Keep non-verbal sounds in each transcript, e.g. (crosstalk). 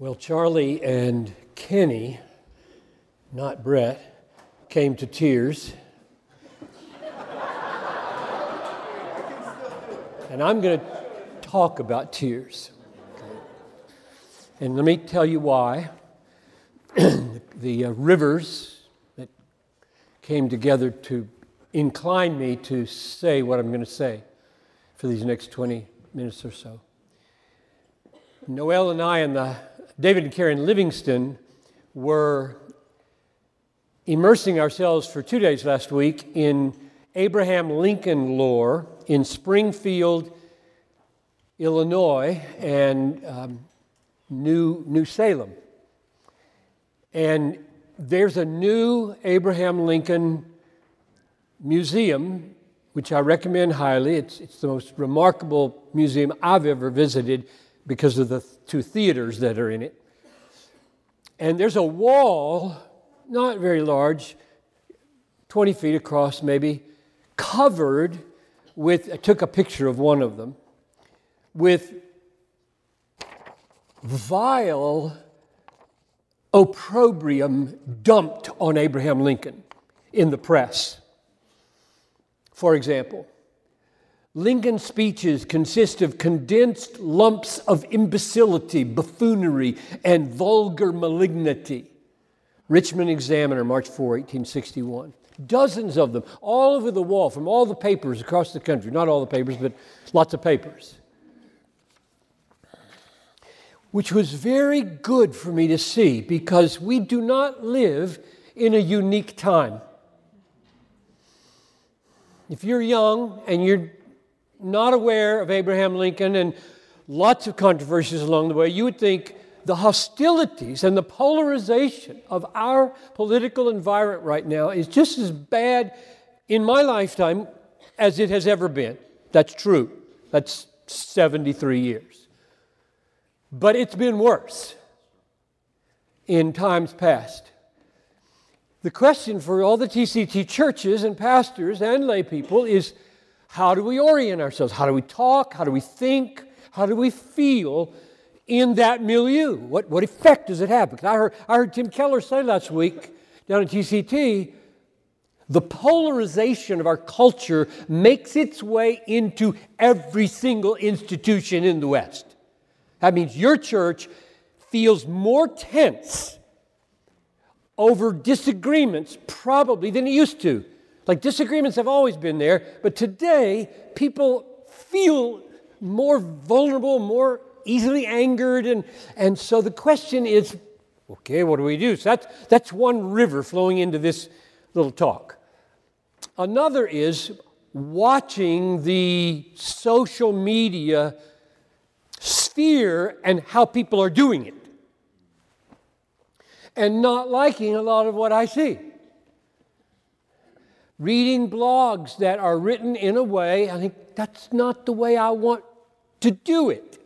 Well, Charlie and Kenny, not Brett, came to tears. and I'm going to talk about tears. And let me tell you why. (clears throat) the uh, rivers that came together to incline me to say what I'm going to say for these next 20 minutes or so. Noel and I and the David and Karen Livingston were immersing ourselves for two days last week in Abraham Lincoln lore in Springfield, Illinois, and um, New, New Salem. And there's a new Abraham Lincoln museum, which I recommend highly. It's, it's the most remarkable museum I've ever visited because of the two theaters that are in it. And there's a wall, not very large, 20 feet across maybe, covered with, I took a picture of one of them, with vile opprobrium dumped on Abraham Lincoln in the press. For example, Lincoln's speeches consist of condensed lumps of imbecility, buffoonery, and vulgar malignity. Richmond Examiner, March 4, 1861. Dozens of them, all over the wall, from all the papers across the country. Not all the papers, but lots of papers which was very good for me to see because we do not live in a unique time. If you're young and you're not aware of Abraham Lincoln and lots of controversies along the way, you would think the hostilities and the polarization of our political environment right now is just as bad in my lifetime as it has ever been. That's true. That's 73 years. But it's been worse in times past. The question for all the TCT churches and pastors and lay people is how do we orient ourselves? How do we talk? How do we think? How do we feel in that milieu? What, what effect does it have? Because I heard, I heard Tim Keller say last week down at TCT the polarization of our culture makes its way into every single institution in the West. That means your church feels more tense over disagreements probably than it used to. Like disagreements have always been there, but today people feel more vulnerable, more easily angered. And, and so the question is okay, what do we do? So that's, that's one river flowing into this little talk. Another is watching the social media sphere and how people are doing it, and not liking a lot of what I see. Reading blogs that are written in a way, I think that's not the way I want to do it.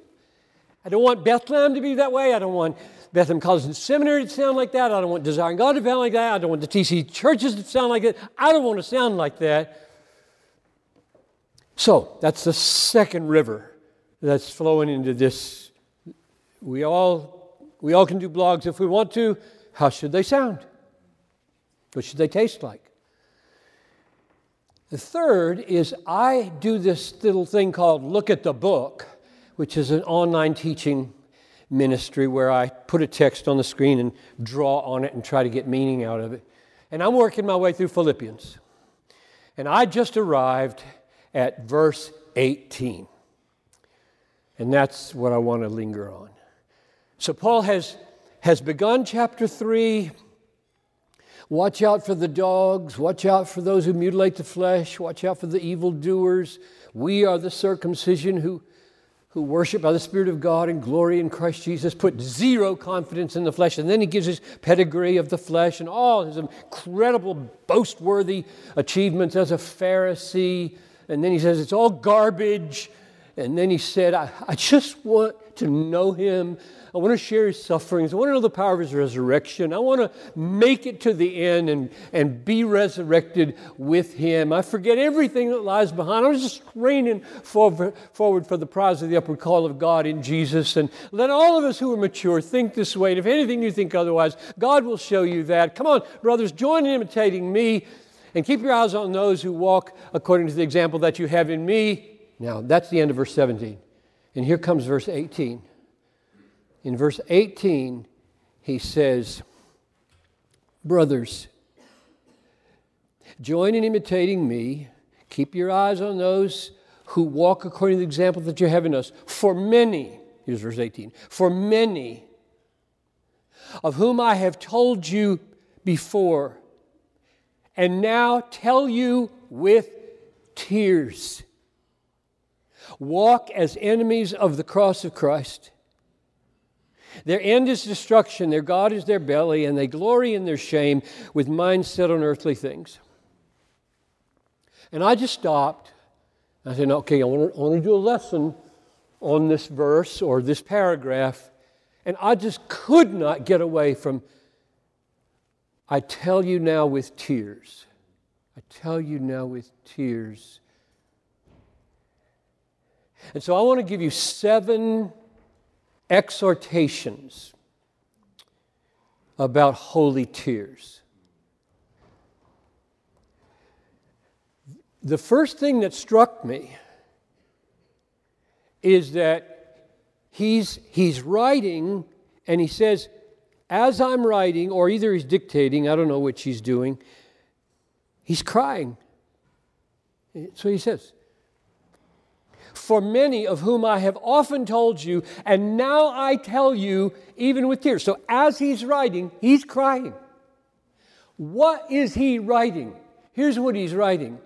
I don't want Bethlehem to be that way. I don't want Bethlehem College and Seminary to sound like that. I don't want Desiring God to sound like that. I don't want the TC churches to sound like that. I don't want to sound like that. So that's the second river that's flowing into this. We all, we all can do blogs if we want to. How should they sound? What should they taste like? The third is I do this little thing called Look at the Book, which is an online teaching ministry where I put a text on the screen and draw on it and try to get meaning out of it. And I'm working my way through Philippians. And I just arrived at verse 18. And that's what I want to linger on. So, Paul has, has begun chapter 3. Watch out for the dogs. Watch out for those who mutilate the flesh. Watch out for the evildoers. We are the circumcision who, who worship by the Spirit of God and glory in Christ Jesus. Put zero confidence in the flesh. And then he gives his pedigree of the flesh and all his incredible, boast worthy achievements as a Pharisee. And then he says it's all garbage. And then he said, I, I just want to know Him. I want to share His sufferings. I want to know the power of His resurrection. I want to make it to the end and, and be resurrected with Him. I forget everything that lies behind. I'm just straining forward, forward for the prize of the upward call of God in Jesus. And let all of us who are mature think this way. And if anything you think otherwise, God will show you that. Come on, brothers, join in imitating me. And keep your eyes on those who walk according to the example that you have in me. Now, that's the end of verse 17. And here comes verse 18. In verse 18, he says, Brothers, join in imitating me. Keep your eyes on those who walk according to the example that you have in us. For many, here's verse 18, for many of whom I have told you before, and now tell you with tears walk as enemies of the cross of Christ. Their end is destruction, their God is their belly, and they glory in their shame with minds set on earthly things. And I just stopped. I said, okay, I want, to, I want to do a lesson on this verse or this paragraph. And I just could not get away from, I tell you now with tears. I tell you now with tears and so I want to give you seven exhortations about holy tears. The first thing that struck me is that he's, he's writing and he says, as I'm writing, or either he's dictating, I don't know which he's doing, he's crying. So he says, for many of whom I have often told you, and now I tell you, even with tears. So as he's writing, he's crying. What is he writing? Here's what he's writing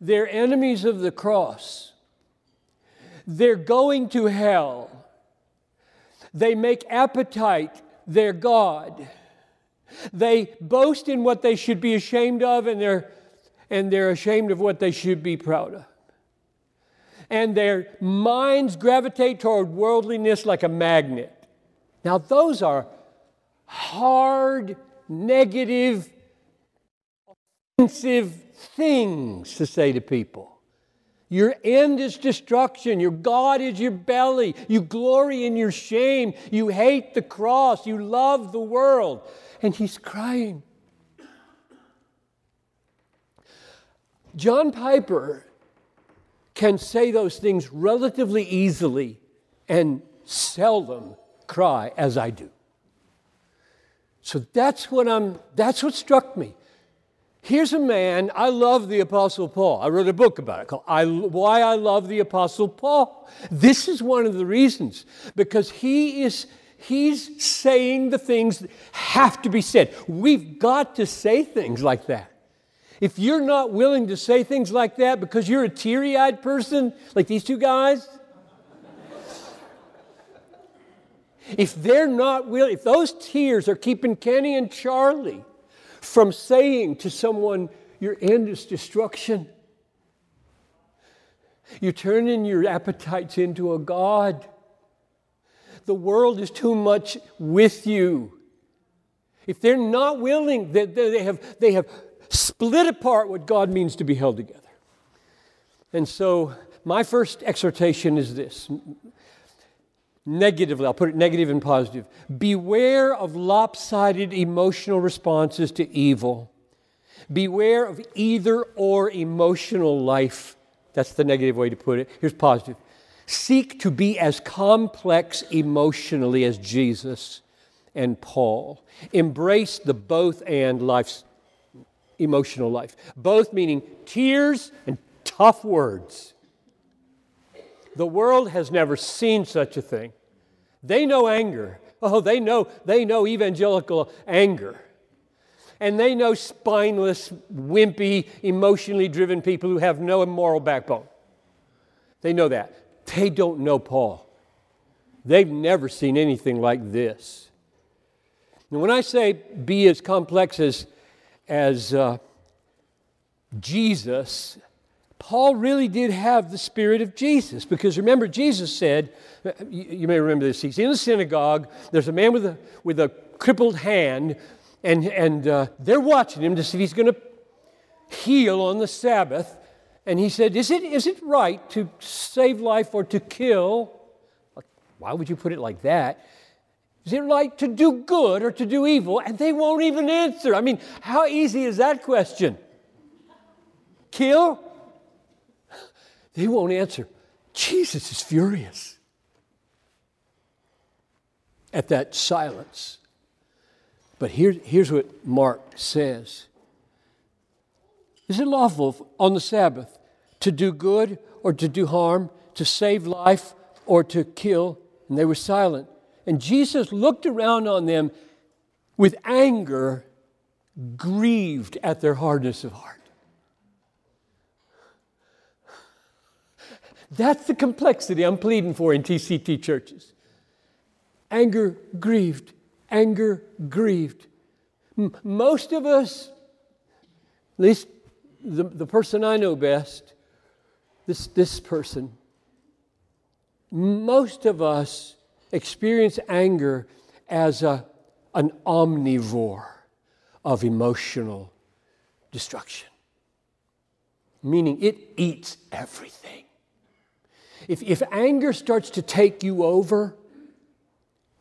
They're enemies of the cross, they're going to hell, they make appetite their God. They boast in what they should be ashamed of, and they're, and they're ashamed of what they should be proud of and their minds gravitate toward worldliness like a magnet. Now, those are hard, negative, offensive things to say to people. Your end is destruction. Your God is your belly. You glory in your shame. You hate the cross. You love the world. And he's crying. John Piper can say those things relatively easily and seldom cry as I do. So that's what I'm that's what struck me. Here's a man, I love the Apostle Paul. I wrote a book about it called I, Why I Love the Apostle Paul. This is one of the reasons, because he is he's saying the things that have to be said. We've got to say things like that. If you're not willing to say things like that because you're a teary eyed person, like these two guys, if they're not willing, if those tears are keeping Kenny and Charlie from saying to someone, your end is destruction, you're turning your appetites into a God. The world is too much with you. If they're not willing, they, they, have, they have split apart what God means to be held together. And so, my first exhortation is this negatively, I'll put it negative and positive. Beware of lopsided emotional responses to evil. Beware of either or emotional life. That's the negative way to put it. Here's positive. Seek to be as complex emotionally as Jesus and Paul. Embrace the both and life's emotional life, both meaning tears and tough words. The world has never seen such a thing. They know anger. Oh, they know, they know evangelical anger. And they know spineless, wimpy, emotionally driven people who have no moral backbone. They know that. They don't know Paul. They've never seen anything like this. And when I say be as complex as as uh, Jesus, Paul really did have the spirit of Jesus because remember, Jesus said, you, you may remember this, he's in the synagogue, there's a man with a, with a crippled hand, and, and uh, they're watching him to see if he's going to heal on the Sabbath. And he said, is it, is it right to save life or to kill? Why would you put it like that? Is it right to do good or to do evil? And they won't even answer. I mean, how easy is that question? Kill? They won't answer. Jesus is furious at that silence. But here, here's what Mark says Is it lawful on the Sabbath to do good or to do harm, to save life or to kill? And they were silent. And Jesus looked around on them with anger, grieved at their hardness of heart. That's the complexity I'm pleading for in TCT churches. Anger grieved, anger grieved. M- most of us, at least the, the person I know best, this, this person, most of us experience anger as a, an omnivore of emotional destruction, meaning it eats everything. If, if anger starts to take you over,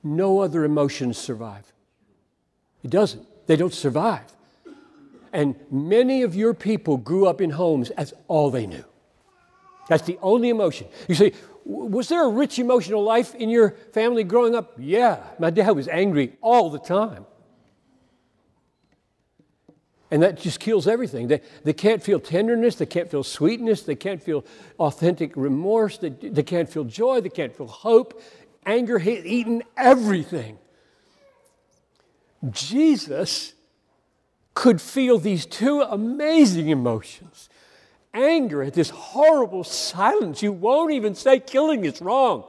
no other emotions survive. It doesn't. They don't survive. And many of your people grew up in homes as all they knew. That's the only emotion. You say, was there a rich emotional life in your family growing up? Yeah, my dad was angry all the time. And that just kills everything. They, they can't feel tenderness, they can't feel sweetness, they can't feel authentic remorse, they, they can't feel joy, they can't feel hope. Anger has eaten everything. Jesus could feel these two amazing emotions anger at this horrible silence. You won't even say killing is wrong.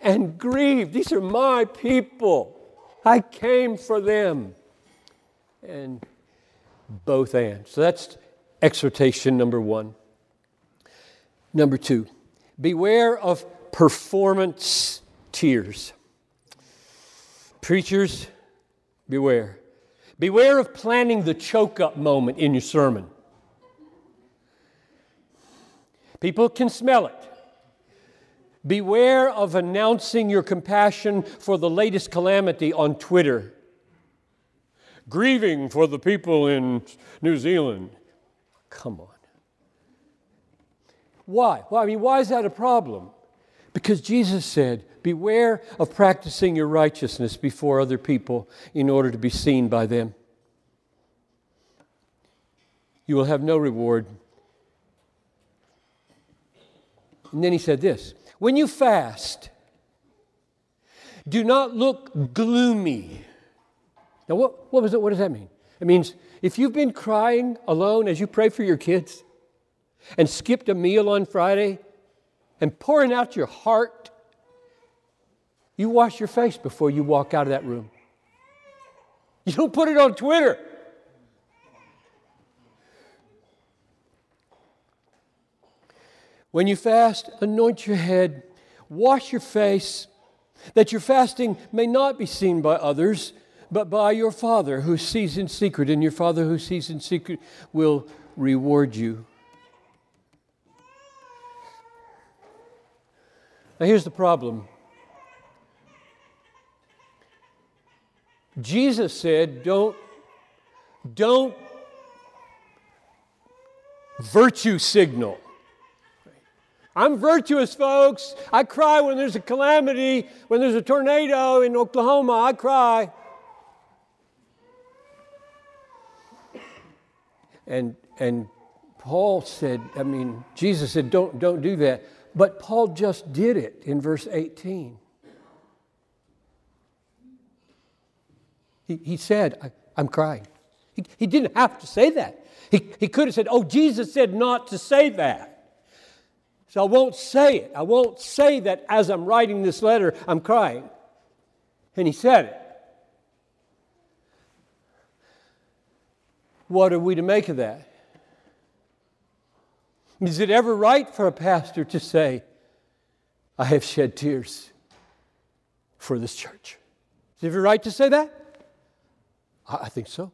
And grieve. These are my people. I came for them. And both and. So that's exhortation number one. Number two, beware of performance tears. Preachers, beware. Beware of planning the choke up moment in your sermon. People can smell it. Beware of announcing your compassion for the latest calamity on Twitter. Grieving for the people in New Zealand. Come on. Why? Well, I mean, why is that a problem? Because Jesus said, Beware of practicing your righteousness before other people in order to be seen by them. You will have no reward And then he said this When you fast, do not look gloomy. Now, what, what, was it, what does that mean? It means if you've been crying alone as you pray for your kids and skipped a meal on Friday and pouring out your heart, you wash your face before you walk out of that room. You don't put it on Twitter. When you fast, anoint your head, wash your face, that your fasting may not be seen by others, but by your Father who sees in secret, and your Father who sees in secret will reward you. Now, here's the problem Jesus said, Don't, don't virtue signal. I'm virtuous, folks. I cry when there's a calamity, when there's a tornado in Oklahoma, I cry. And, and Paul said, I mean, Jesus said, don't, don't do that. But Paul just did it in verse 18. He, he said, I, am crying. He, he didn't have to say that. He, he could have said, Oh, Jesus said not to say that. So I won't say it. I won't say that as I'm writing this letter, I'm crying. And he said it. What are we to make of that? Is it ever right for a pastor to say, I have shed tears for this church? Is it ever right to say that? I think so.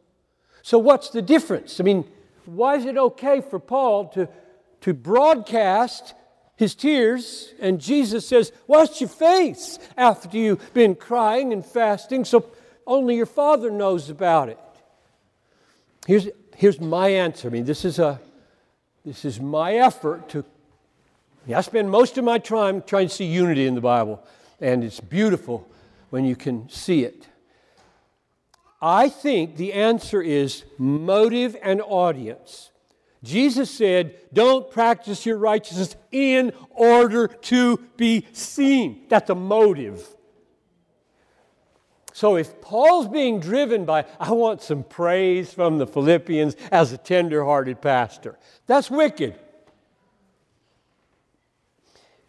So, what's the difference? I mean, why is it okay for Paul to, to broadcast his tears and Jesus says, Wash your face after you've been crying and fasting so only your Father knows about it? Here's, here's my answer. I mean, this is, a, this is my effort to. I spend most of my time trying to see unity in the Bible, and it's beautiful when you can see it. I think the answer is motive and audience. Jesus said, Don't practice your righteousness in order to be seen. That's a motive. So if Paul's being driven by, I want some praise from the Philippians as a tender-hearted pastor, that's wicked.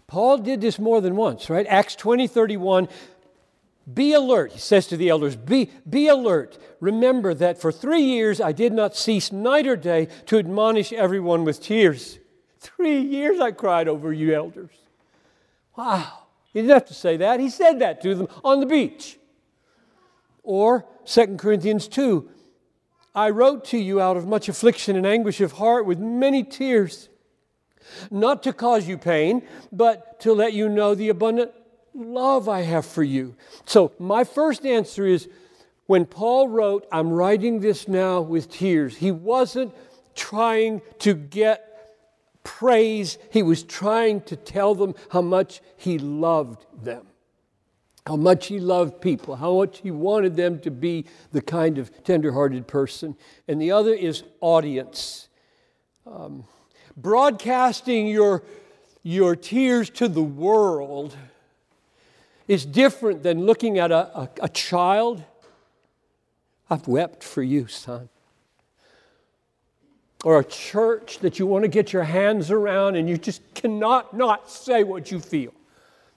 Paul did this more than once, right? Acts 20, 31. Be alert, he says to the elders, be, be alert. Remember that for three years I did not cease night or day to admonish everyone with tears. Three years I cried over you, elders. Wow. He didn't have to say that. He said that to them on the beach. Or 2 Corinthians 2 I wrote to you out of much affliction and anguish of heart with many tears, not to cause you pain, but to let you know the abundant love I have for you. So, my first answer is when Paul wrote, I'm writing this now with tears, he wasn't trying to get praise, he was trying to tell them how much he loved them. How much he loved people, how much he wanted them to be the kind of tenderhearted person. And the other is audience. Um, broadcasting your, your tears to the world is different than looking at a, a, a child. I've wept for you, son. Or a church that you want to get your hands around and you just cannot not say what you feel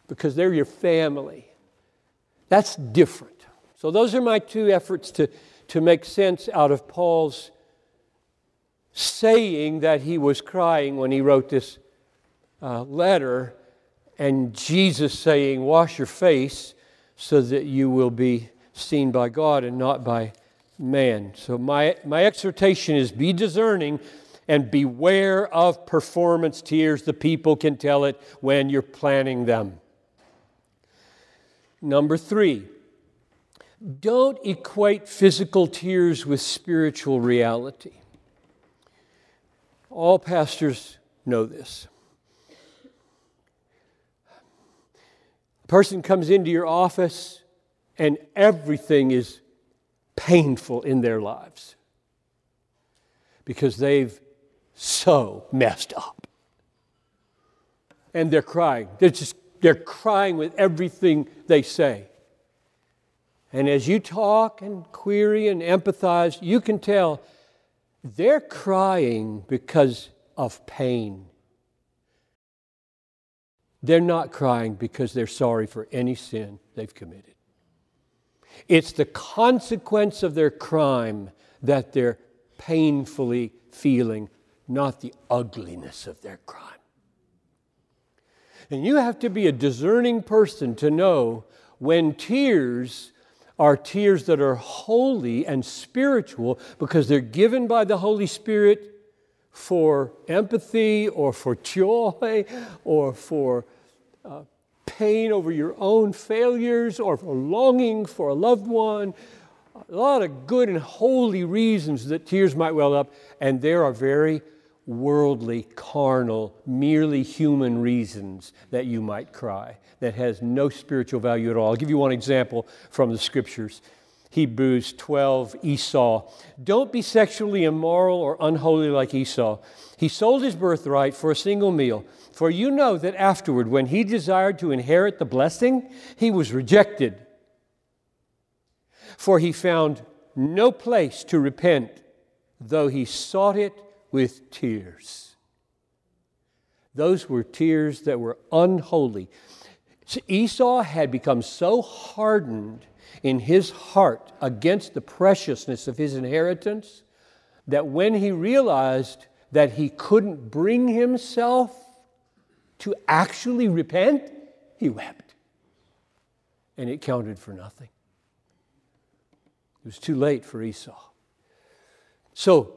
because they're your family. That's different. So, those are my two efforts to, to make sense out of Paul's saying that he was crying when he wrote this uh, letter and Jesus saying, Wash your face so that you will be seen by God and not by man. So, my, my exhortation is be discerning and beware of performance tears. The people can tell it when you're planning them. Number three, don't equate physical tears with spiritual reality. All pastors know this. A person comes into your office and everything is painful in their lives because they've so messed up. And they're crying. They're just they're crying with everything they say. And as you talk and query and empathize, you can tell they're crying because of pain. They're not crying because they're sorry for any sin they've committed. It's the consequence of their crime that they're painfully feeling, not the ugliness of their crime. And you have to be a discerning person to know when tears are tears that are holy and spiritual because they're given by the Holy Spirit for empathy or for joy or for pain over your own failures or for longing for a loved one. A lot of good and holy reasons that tears might well up, and there are very worldly, carnal, merely human reasons that you might cry that has no spiritual value at all. I'll give you one example from the scriptures. Hebrews 12, Esau. Don't be sexually immoral or unholy like Esau. He sold his birthright for a single meal. For you know that afterward, when he desired to inherit the blessing, he was rejected. For he found no place to repent, though he sought it with tears. Those were tears that were unholy. Esau had become so hardened in his heart against the preciousness of his inheritance that when he realized that he couldn't bring himself to actually repent, he wept. And it counted for nothing. It was too late for Esau. So,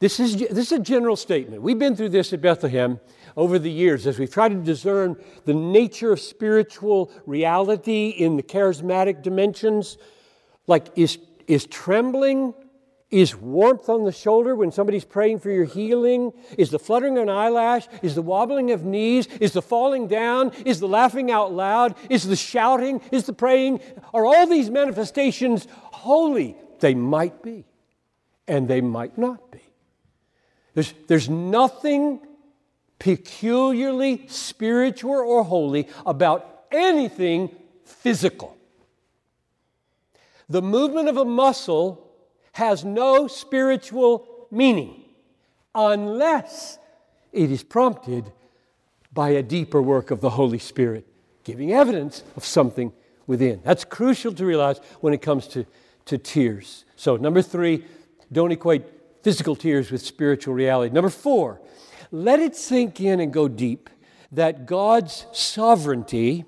this is, this is a general statement. We've been through this at Bethlehem over the years as we've tried to discern the nature of spiritual reality in the charismatic dimensions. Like, is, is trembling is warmth on the shoulder when somebody's praying for your healing? Is the fluttering of an eyelash? Is the wobbling of knees? Is the falling down? Is the laughing out loud? Is the shouting? Is the praying? Are all these manifestations holy? They might be, and they might not be. There's, there's nothing peculiarly spiritual or holy about anything physical. The movement of a muscle has no spiritual meaning unless it is prompted by a deeper work of the Holy Spirit, giving evidence of something within. That's crucial to realize when it comes to, to tears. So, number three, don't equate physical tears with spiritual reality. Number four, let it sink in and go deep that God's sovereignty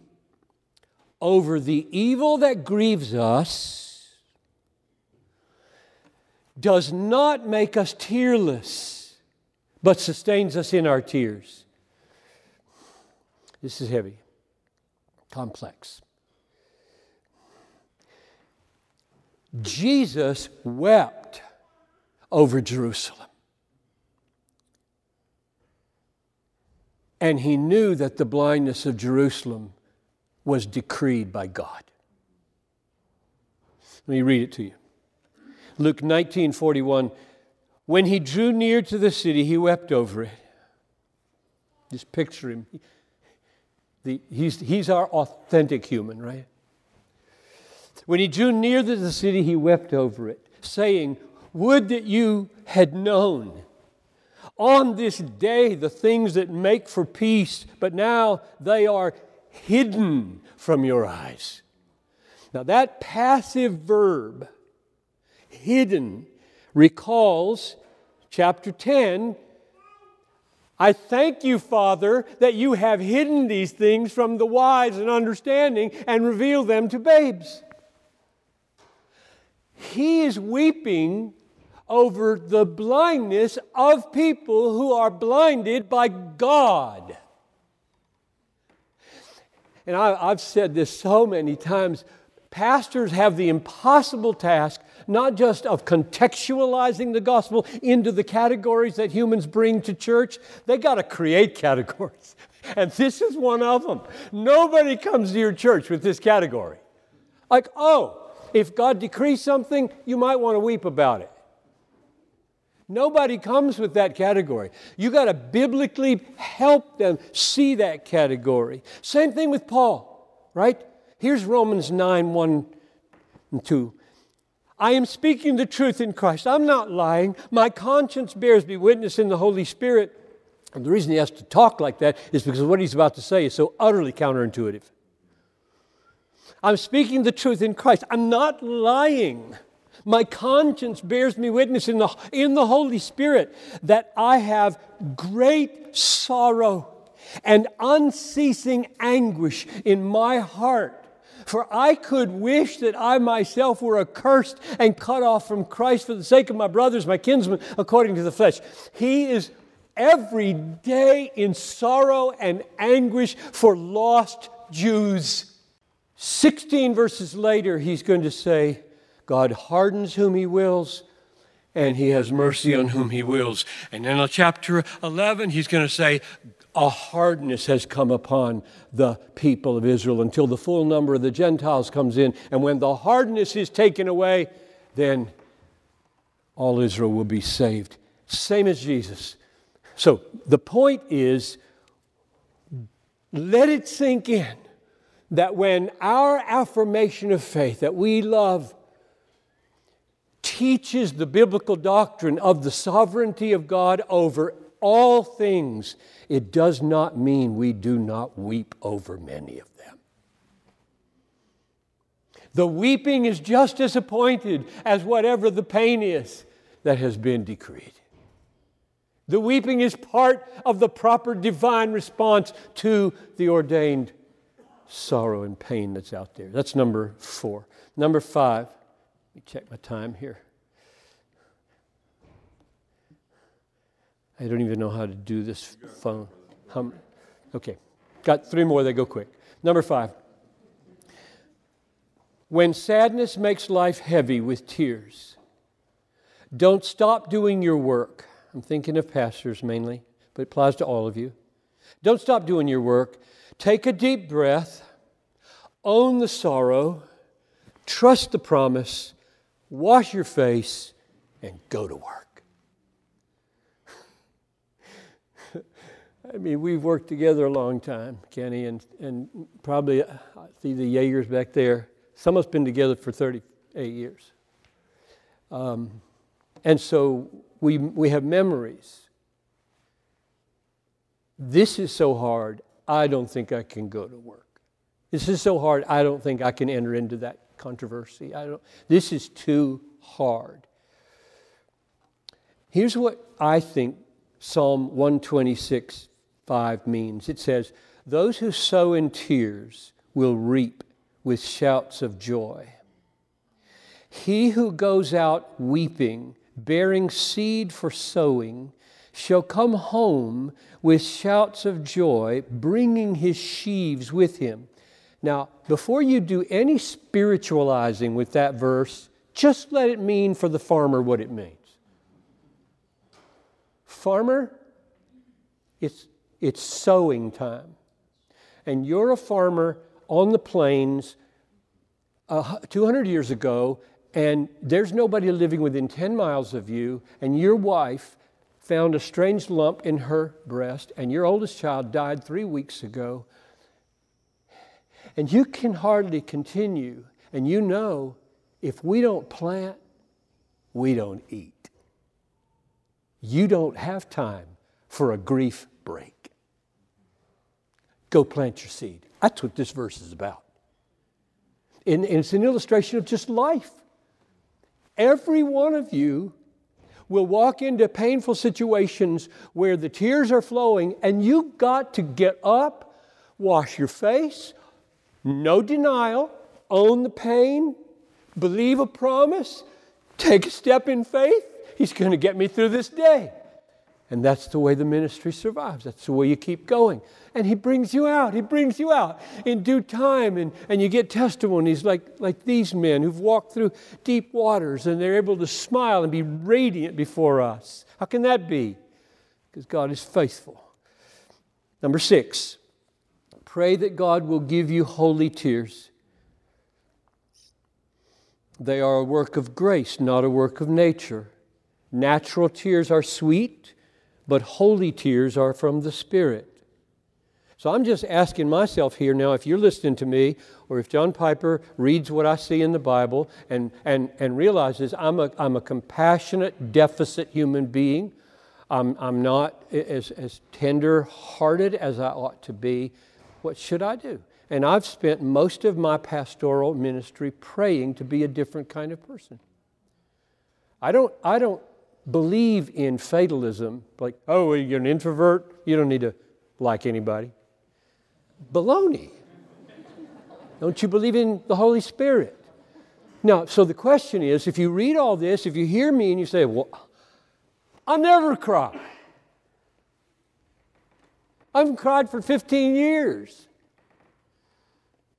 over the evil that grieves us does not make us tearless, but sustains us in our tears. This is heavy, complex. Jesus wept over Jerusalem. And he knew that the blindness of Jerusalem was decreed by God. Let me read it to you. Luke 19 41. When he drew near to the city, he wept over it. Just picture him. The, he's, he's our authentic human, right? When he drew near to the city, he wept over it, saying, Would that you had known on this day the things that make for peace, but now they are hidden from your eyes. Now, that passive verb hidden recalls chapter 10. I thank you, Father, that you have hidden these things from the wise and understanding and revealed them to babes. He is weeping over the blindness of people who are blinded by God. And I, have said this so many times pastors have the impossible task not just of contextualizing the gospel into the categories that humans bring to church, they got to create (laughs) categories. And this is one of them. Nobody comes to your church with this category. Like, oh, if God decrees something, you might want to weep about it. Nobody comes with that category. You got to biblically help them see that category. Same thing with Paul, right? Here's Romans 9 1 and 2. I am speaking the truth in Christ. I'm not lying. My conscience bears me witness in the Holy Spirit. And the reason he has to talk like that is because what he's about to say is so utterly counterintuitive. I'm speaking the truth in Christ. I'm not lying. My conscience bears me witness in the, in the Holy Spirit that I have great sorrow and unceasing anguish in my heart. For I could wish that I myself were accursed and cut off from Christ for the sake of my brothers, my kinsmen, according to the flesh. He is every day in sorrow and anguish for lost Jews. 16 verses later, he's going to say, God hardens whom he wills, and he has mercy on whom he wills. And then in chapter 11, he's going to say, a hardness has come upon the people of Israel until the full number of the Gentiles comes in. And when the hardness is taken away, then all Israel will be saved. Same as Jesus. So the point is let it sink in that when our affirmation of faith that we love teaches the biblical doctrine of the sovereignty of God over all things, it does not mean we do not weep over many of them. The weeping is just as appointed as whatever the pain is that has been decreed. The weeping is part of the proper divine response to the ordained sorrow and pain that's out there. That's number four. Number five, me check my time here. I don't even know how to do this phone. Okay, got three more, they go quick. Number five. When sadness makes life heavy with tears, don't stop doing your work. I'm thinking of pastors mainly, but it applies to all of you. Don't stop doing your work. Take a deep breath, own the sorrow, trust the promise, wash your face, and go to work. (laughs) I mean, we've worked together a long time, Kenny, and, and probably, I uh, see the Jaegers back there. Some of us been together for 38 years. Um, and so we, we have memories. This is so hard, I don't think I can go to work. This is so hard, I don't think I can enter into that controversy. I don't, this is too hard. Here's what I think Psalm 126 5 means it says, Those who sow in tears will reap with shouts of joy. He who goes out weeping, bearing seed for sowing, shall come home with shouts of joy, bringing his sheaves with him. Now, before you do any spiritualizing with that verse, just let it mean for the farmer what it means. Farmer, it's, it's sowing time. And you're a farmer on the plains uh, 200 years ago, and there's nobody living within 10 miles of you, and your wife found a strange lump in her breast, and your oldest child died three weeks ago, and you can hardly continue, and you know if we don't plant, we don't eat. You don't have time for a grief break. Go plant your seed. That's what this verse is about. And, it's an illustration of just life. Every one of you will walk into painful situations where the tears are flowing, and you've got to get up, wash your face, no denial, own the pain, believe a promise, take a step in faith. He's going to get me through this day. And that's the way the ministry survives. That's the way you keep going. And He brings you out. He brings you out in due time. And, and you get testimonies like, like these men who've walked through deep waters and they're able to smile and be radiant before us. How can that be? Because God is faithful. Number six, pray that God will give you holy tears. They are a work of grace, not a work of nature. Natural tears are sweet but holy tears are from the Spirit. So I'm just asking myself here now if you're listening to me, or if John Piper reads what I see in the Bible and, and, and realizes I'm a, I'm a compassionate, deficit human being, I'm, I'm not as, as tender hearted as I ought to be, what should I do? And I've spent most of my pastoral ministry praying to be a different kind of person. I don't, I don't believe in fatalism, like, oh, you're an introvert, you don't need to like anybody. Baloney. don't you believe in the Holy Spirit? Now, so the question is if you read all this, if you hear me and you say, well, I never cry. I haven't cried for 15 years.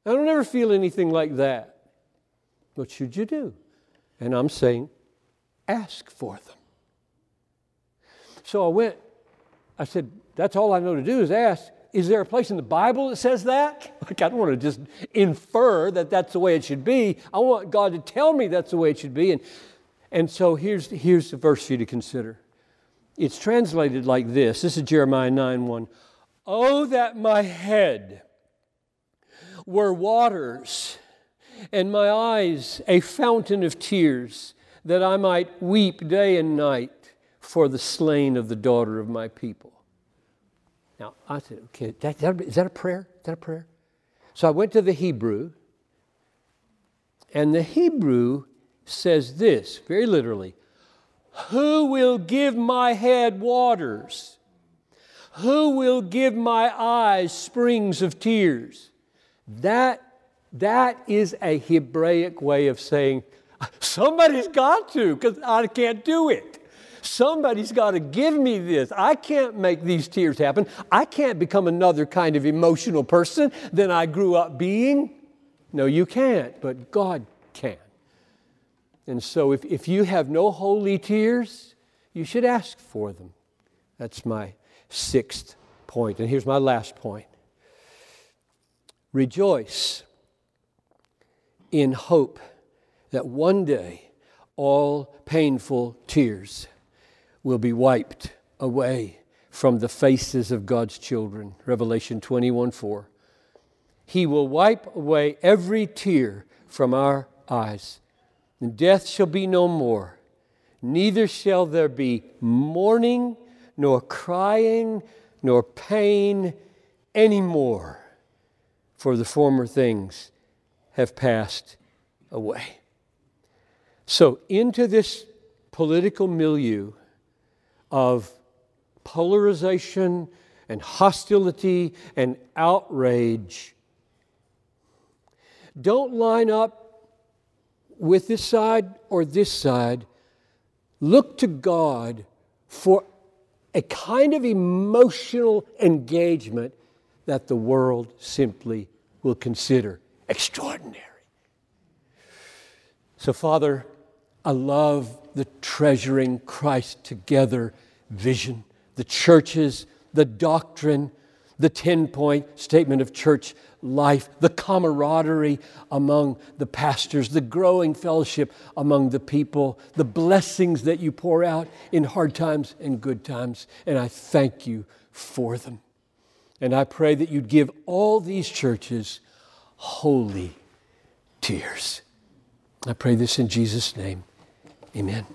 I don't ever feel anything like that. What should you do? And I'm saying, ask for them. So I went, I said, that's all I know to do is ask, is there a place in the Bible that says that? (laughs) Like, I don't want to just infer that that's the way it should be. I want God to tell me that's the way it should be. And, and so here's, here's the verse for you to consider. It's translated like this. This is Jeremiah 9 1. Oh, that my head were waters, and my eyes a fountain of tears, that I might weep day and night for the slain of the daughter of my people. Now, I said, okay, that, that, is that a prayer? Is that a prayer? So I went to the Hebrew, and the Hebrew says this very literally Who will give my head waters? Who will give my eyes springs of tears? That, that is a Hebraic way of saying, somebody's got to, because I can't do it. Somebody's got to give me this. I can't make these tears happen. I can't become another kind of emotional person than I grew up being. No, you can't, but God can. And so if, if you have no holy tears, you should ask for them. That's my sixth point. And here's my last point rejoice in hope that one day all painful tears will be wiped away from the faces of God's children. Revelation 21 4. He will wipe away every tear from our eyes, and death shall be no more. Neither shall there be mourning, nor crying, nor pain anymore, for the former things have passed away. So, into this political milieu of polarization and hostility and outrage, don't line up with this side or this side. Look to God for a kind of emotional engagement that the world simply will consider extraordinary. So, Father, I love the treasuring Christ together vision, the churches, the doctrine, the 10 point statement of church life, the camaraderie among the pastors, the growing fellowship among the people, the blessings that you pour out in hard times and good times. And I thank you for them. And I pray that you'd give all these churches holy tears. I pray this in Jesus' name. Amen.